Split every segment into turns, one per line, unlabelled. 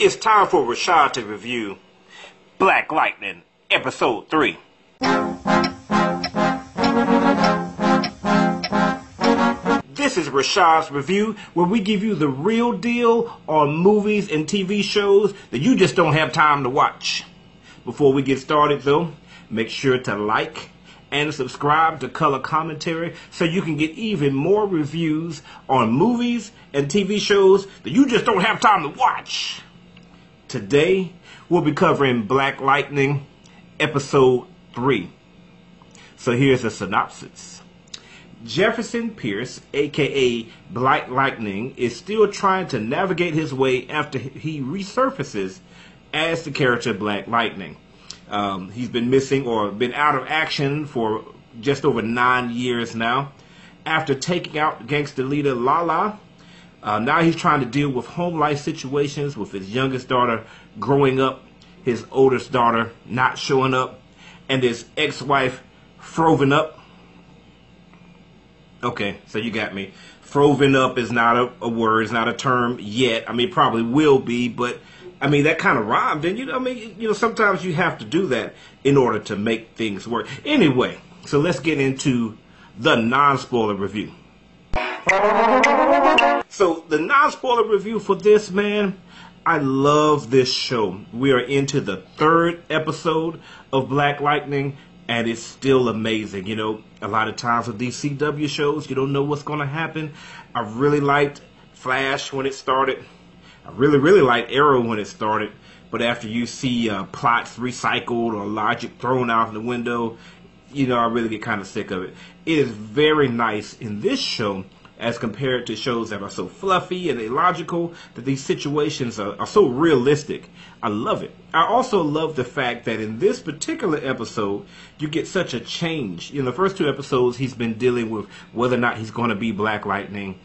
It's time for Rashad to review Black Lightning, Episode 3. This is Rashad's review, where we give you the real deal on movies and TV shows that you just don't have time to watch. Before we get started, though, make sure to like and subscribe to Color Commentary so you can get even more reviews on movies and TV shows that you just don't have time to watch. Today, we'll be covering Black Lightning, Episode 3. So here's a synopsis. Jefferson Pierce, aka Black Lightning, is still trying to navigate his way after he resurfaces as the character Black Lightning. Um, he's been missing or been out of action for just over nine years now. After taking out gangster leader Lala, uh, now he's trying to deal with home life situations with his youngest daughter growing up, his oldest daughter not showing up, and his ex-wife froven up. Okay, so you got me. Froven up is not a, a word, it's not a term yet. I mean, probably will be, but I mean that kind of rhymed. And you know, I mean, you know, sometimes you have to do that in order to make things work. Anyway, so let's get into the non-spoiler review. So the non-spoiler review for this man, I love this show. We are into the third episode of Black Lightning, and it's still amazing. You know, a lot of times with these CW shows, you don't know what's going to happen. I really liked Flash when it started. I really, really liked Arrow when it started. But after you see uh, plots recycled or logic thrown out the window, you know, I really get kind of sick of it. It is very nice in this show as compared to shows that are so fluffy and illogical that these situations are, are, so realistic. I love it. I also love the fact that in this particular episode, you get such a change. In the first two episodes, he's been dealing with whether or not he's going to be Black Lightning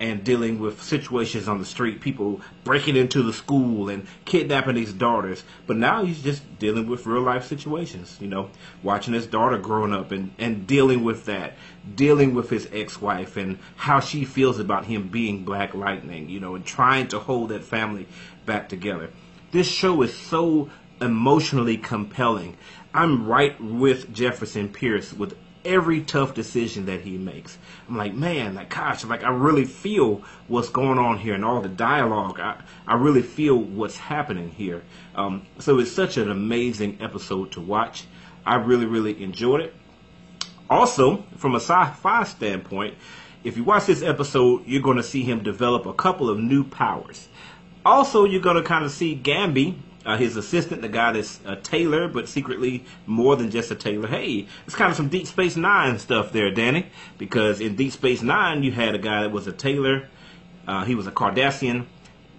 and dealing with situations on the street, people breaking into the school and kidnapping his daughters. But now he's just dealing with real life situations, you know, watching his daughter growing up and, and dealing with that, dealing with his ex wife and how she feels about him being Black Lightning, you know, and trying to hold that family back together. This show is so emotionally compelling. I'm right with Jefferson Pierce with every tough decision that he makes. I'm like, man, like gosh, like I really feel what's going on here and all the dialogue. I, I really feel what's happening here. Um, so it's such an amazing episode to watch. I really, really enjoyed it. Also, from a sci-fi standpoint, if you watch this episode, you're going to see him develop a couple of new powers. Also, you're going to kind of see Gambi, uh, his assistant, the guy that's a tailor, but secretly more than just a tailor. Hey, it's kind of some Deep Space Nine stuff there, Danny, because in Deep Space Nine, you had a guy that was a tailor. Uh, he was a Cardassian,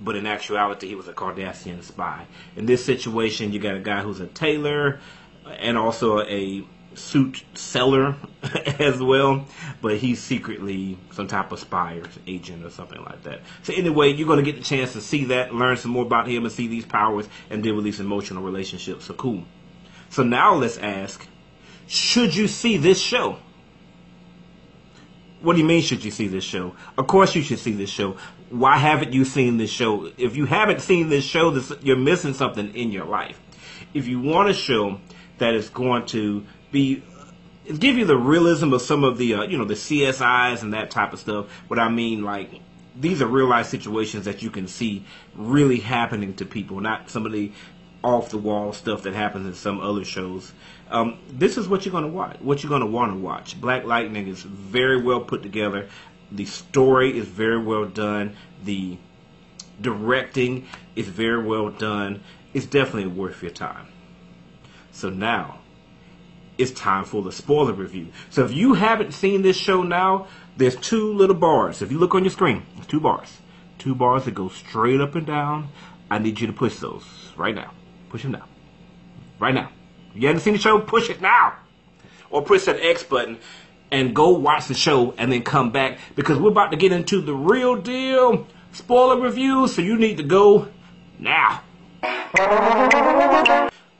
but in actuality, he was a Cardassian spy. In this situation, you got a guy who's a tailor and also a suit seller as well, but he's secretly some type of spy or agent or something like that. So anyway, you're going to get the chance to see that, learn some more about him, and see these powers and deal with these emotional relationships. So cool. So now let's ask, should you see this show? What do you mean, should you see this show? Of course you should see this show. Why haven't you seen this show? If you haven't seen this show, this, you're missing something in your life. If you want a show that is going to be give you the realism of some of the uh, you know the CSIs and that type of stuff. What I mean, like these are real life situations that you can see really happening to people, not some of the off the wall stuff that happens in some other shows. Um, this is what you're to watch. What you're going to want to watch. Black Lightning is very well put together. The story is very well done. The directing is very well done. It's definitely worth your time. So now it's time for the spoiler review. So if you haven't seen this show now, there's two little bars. If you look on your screen, there's two bars. Two bars that go straight up and down. I need you to push those right now. Push them now. Right now. If you haven't seen the show, push it now. Or push that X button and go watch the show and then come back because we're about to get into the real deal spoiler review. So you need to go now.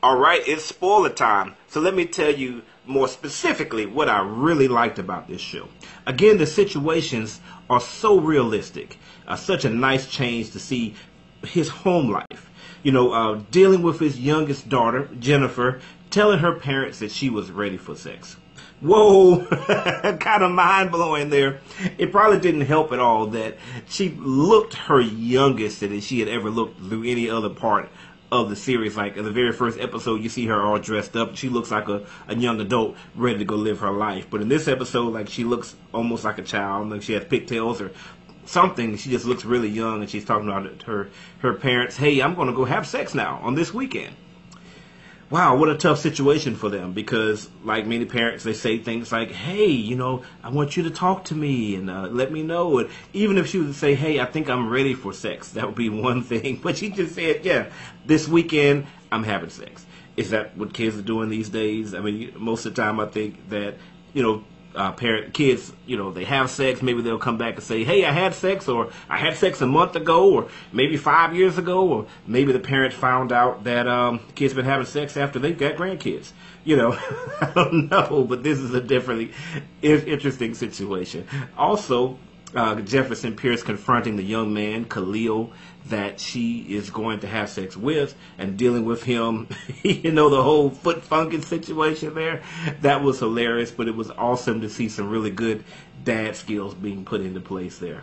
All right, it's spoiler time. So let me tell you more specifically what I really liked about this show. Again, the situations are so realistic. Uh, such a nice change to see his home life. You know, uh, dealing with his youngest daughter, Jennifer, telling her parents that she was ready for sex. Whoa, kind of mind blowing there. It probably didn't help at all that she looked her youngest than she had ever looked through any other part of the series. Like in the very first episode, you see her all dressed up. She looks like a, a young adult ready to go live her life. But in this episode, like she looks almost like a child. Like she has pigtails or something. She just looks really young, and she's talking about her her parents. Hey, I'm going to go have sex now on this weekend wow, what a tough situation for them because, like many parents, they say things like, hey, you know, I want you to talk to me and uh, let me know. And even if she would say, hey, I think I'm ready for sex, that would be one thing. But she just said, yeah, this weekend I'm having sex. Is that what kids are doing these days? I mean, most of the time I think that, you know, uh, parent kids, you know, they have sex. Maybe they'll come back and say, "Hey, I had sex," or "I had sex a month ago," or maybe five years ago, or maybe the parent found out that um, the kid's been having sex after they've got grandkids. You know, I don't know, but this is a differently interesting situation. Also, uh, Jefferson Pierce confronting the young man Khalil that she is going to have sex with and dealing with him, you know, the whole foot funking situation there. That was hilarious, but it was awesome to see some really good dad skills being put into place there.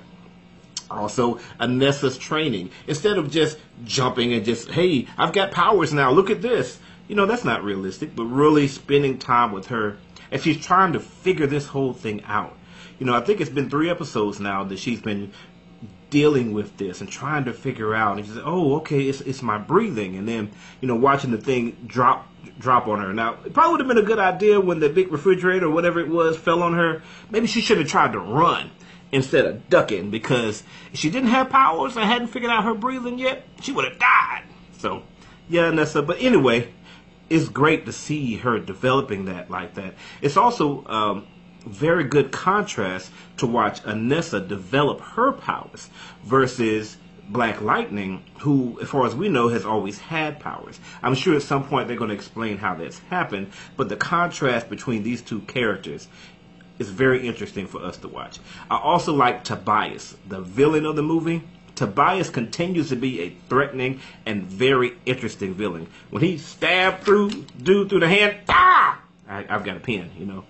Also, Anissa's training. Instead of just jumping and just, hey, I've got powers now, look at this. You know, that's not realistic, but really spending time with her as she's trying to figure this whole thing out. You know, I think it's been three episodes now that she's been dealing with this and trying to figure out. And she said, "Oh, okay, it's it's my breathing." And then you know, watching the thing drop drop on her. Now, it probably would have been a good idea when the big refrigerator or whatever it was fell on her. Maybe she should have tried to run instead of ducking because if she didn't have powers and hadn't figured out her breathing yet, she would have died. So, yeah, Nessa. But anyway, it's great to see her developing that like that. It's also um, very good contrast to watch Anissa develop her powers versus Black Lightning, who, as far as we know, has always had powers. I'm sure at some point they're going to explain how that's happened, but the contrast between these two characters is very interesting for us to watch. I also like Tobias, the villain of the movie. Tobias continues to be a threatening and very interesting villain. When he stabbed through dude through the hand, ah! I, I've got a pen, you know.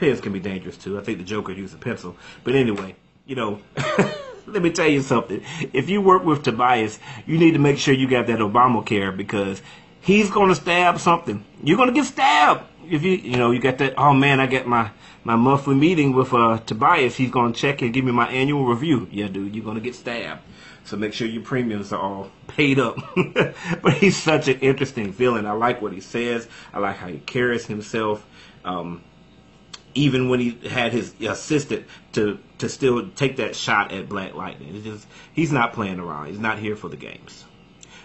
Pens can be dangerous too. I think the Joker used a pencil. But anyway, you know, let me tell you something. If you work with Tobias, you need to make sure you got that Obamacare because he's going to stab something. You're going to get stabbed. If you, you know, you got that, oh man, I got my, my monthly meeting with uh, Tobias. He's going to check and give me my annual review. Yeah, dude, you're going to get stabbed. So make sure your premiums are all paid up. but he's such an interesting villain. I like what he says. I like how he carries himself. Um, even when he had his assistant to to still take that shot at Black Lightning. It's just he's not playing around. He's not here for the games.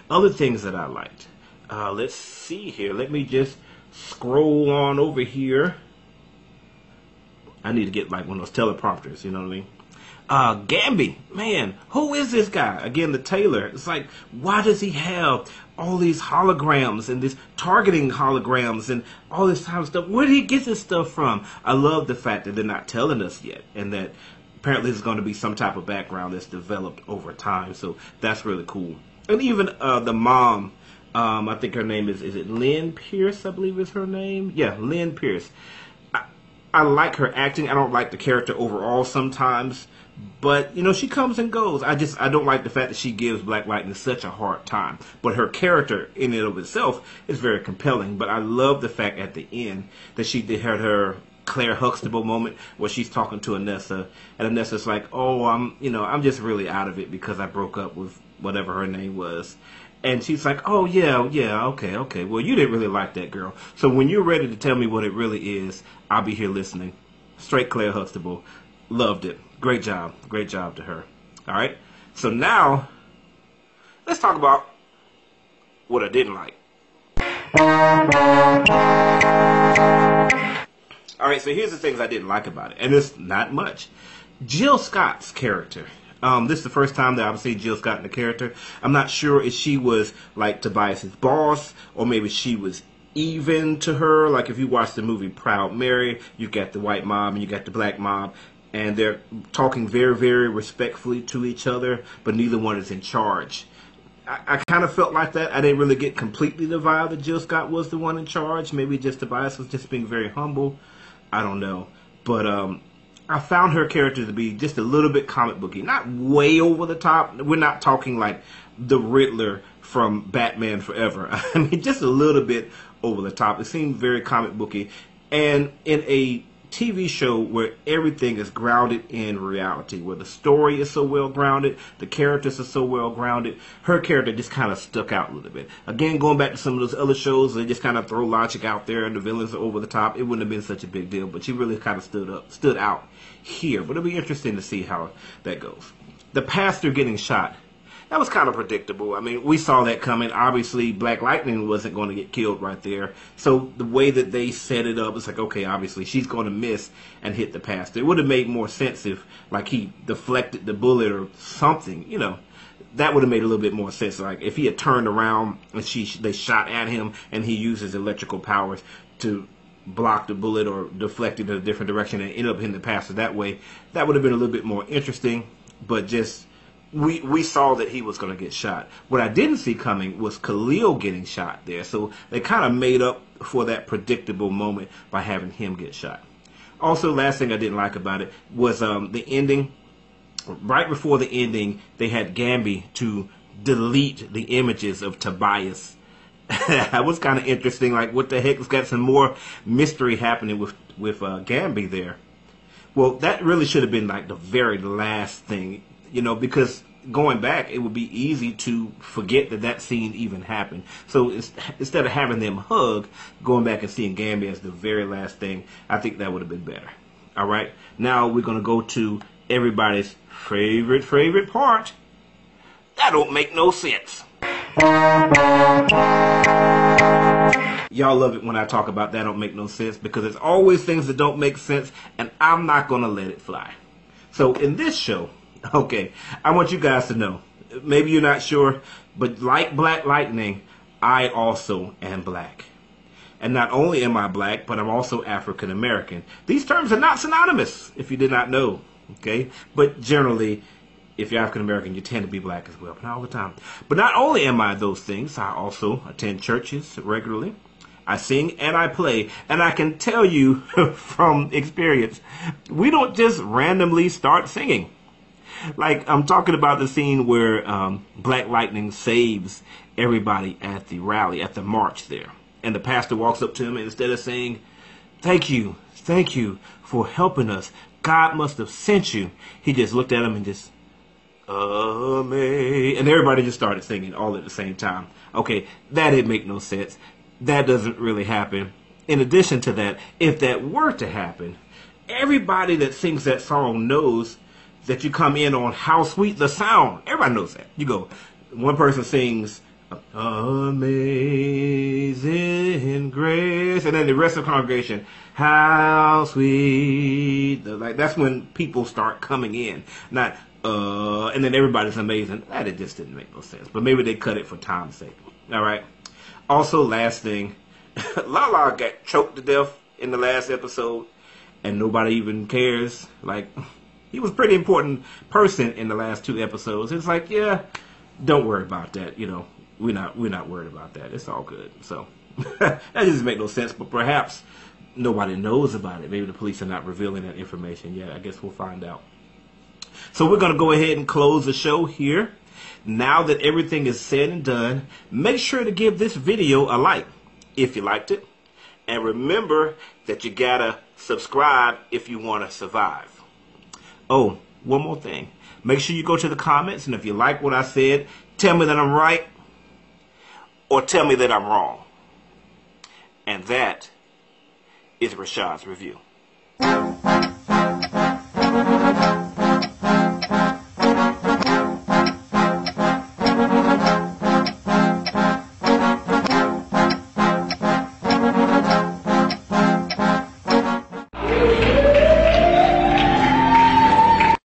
Other things that I liked. Uh, let's see here. Let me just scroll on over here. I need to get like one of those teleprompters. You know what I mean? Uh, Gambi, man, who is this guy? Again, the tailor. It's like, why does he have all these holograms and this targeting holograms and all this type of stuff? Where did he get this stuff from? I love the fact that they're not telling us yet and that apparently there's going to be some type of background that's developed over time. So that's really cool. And even uh, the mom, um, I think her name is, is it Lynn Pierce, I believe is her name? Yeah, Lynn Pierce. I, I like her acting. I don't like the character overall sometimes but you know, she comes and goes. I just I don't like the fact that she gives Black Lightning such a hard time. But her character in and of itself is very compelling. But I love the fact at the end that she did had her Claire Huxtable moment where she's talking to Anissa, and Anissa's like, "Oh, I'm, you know, I'm just really out of it because I broke up with whatever her name was." And she's like, "Oh yeah, yeah, okay, okay. Well, you didn't really like that girl. So when you're ready to tell me what it really is, I'll be here listening." Straight Claire Huxtable, loved it. Great job. Great job to her. All right. So now, let's talk about what I didn't like. All right. So here's the things I didn't like about it, and it's not much. Jill Scott's character. Um, this is the first time that I've seen Jill Scott in the character. I'm not sure if she was like Tobias's boss, or maybe she was even to her. Like if you watch the movie Proud Mary, you got the white mob and you got the black mob, and they're talking very, very respectfully to each other, but neither one is in charge. I, I kind of felt like that. I didn't really get completely the vibe that Jill Scott was the one in charge. Maybe just Tobias was just being very humble. I don't know. But um, I found her character to be just a little bit comic booky. Not way over the top. We're not talking like the Riddler from Batman Forever. I mean, just a little bit over the top. It seemed very comic booky. And in a TV show where everything is grounded in reality, where the story is so well grounded, the characters are so well grounded. Her character just kind of stuck out a little bit. Again, going back to some of those other shows, they just kind of throw logic out there and the villains are over the top. It wouldn't have been such a big deal, but she really kind of stood up, stood out here. But it'll be interesting to see how that goes. The pastor getting shot that was kind of predictable. I mean, we saw that coming. Obviously, Black Lightning wasn't going to get killed right there. So the way that they set it up, it's like, okay, obviously she's going to miss and hit the pastor. It would have made more sense if, like, he deflected the bullet or something, you know. That would have made a little bit more sense. Like if he had turned around and she they shot at him and he uses electrical powers to block the bullet or deflect it in a different direction and end up hitting the pastor that way, that would have been a little bit more interesting. But just we we saw that he was going to get shot. What I didn't see coming was Khalil getting shot there. So they kind of made up for that predictable moment by having him get shot. Also, last thing I didn't like about it was um, the ending. Right before the ending, they had Gambi to delete the images of Tobias. that was kind of interesting. Like, what the heck? It's got some more mystery happening with with uh, Gambi there. Well, that really should have been like the very last thing you know, because going back, it would be easy to forget that that scene even happened. So instead of having them hug, going back and seeing Gambi as the very last thing, I think that would have been better. All right, now we're gonna go to everybody's favorite favorite part. That don't make no sense. Y'all love it when I talk about that don't make no sense because it's always things that don't make sense, and I'm not gonna let it fly. So in this show, Okay, I want you guys to know. Maybe you're not sure, but like Black Lightning, I also am black. And not only am I black, but I'm also African American. These terms are not synonymous, if you did not know. Okay? But generally, if you're African American, you tend to be black as well, but not all the time. But not only am I those things, I also attend churches regularly. I sing and I play. And I can tell you from experience, we don't just randomly start singing like I'm talking about the scene where um, Black Lightning saves everybody at the rally, at the march there, and the pastor walks up to him and instead of saying, "Thank you, thank you for helping us," God must have sent you. He just looked at him and just. And everybody just started singing all at the same time. Okay, that didn't make no sense. That doesn't really happen. In addition to that, if that were to happen, everybody that sings that song knows that you come in on how sweet the sound. Everybody knows that. You go, one person sings Amazing Grace, and then the rest of the congregation, how sweet. Like that's when people start coming in, not uh, and then everybody's amazing. That it just didn't make no sense. But maybe they cut it for time's sake. All right. Also, last thing, Lala got choked to death in the last episode, and nobody even cares. Like he was a pretty important person in the last two episodes. It's like, yeah, don't worry about that. You know, we're not we're not worried about that. It's all good. So that doesn't make no sense. But perhaps nobody knows about it. Maybe the police are not revealing that information yet. I guess we'll find out. So we're gonna go ahead and close the show here. Now that everything is said and done, make sure to give this video a like if you liked it. And remember that you gotta subscribe if you want to survive. Oh, one more thing. Make sure you go to the comments, and if you like what I said, tell me that I'm right or tell me that I'm wrong. And that is Rashad's review.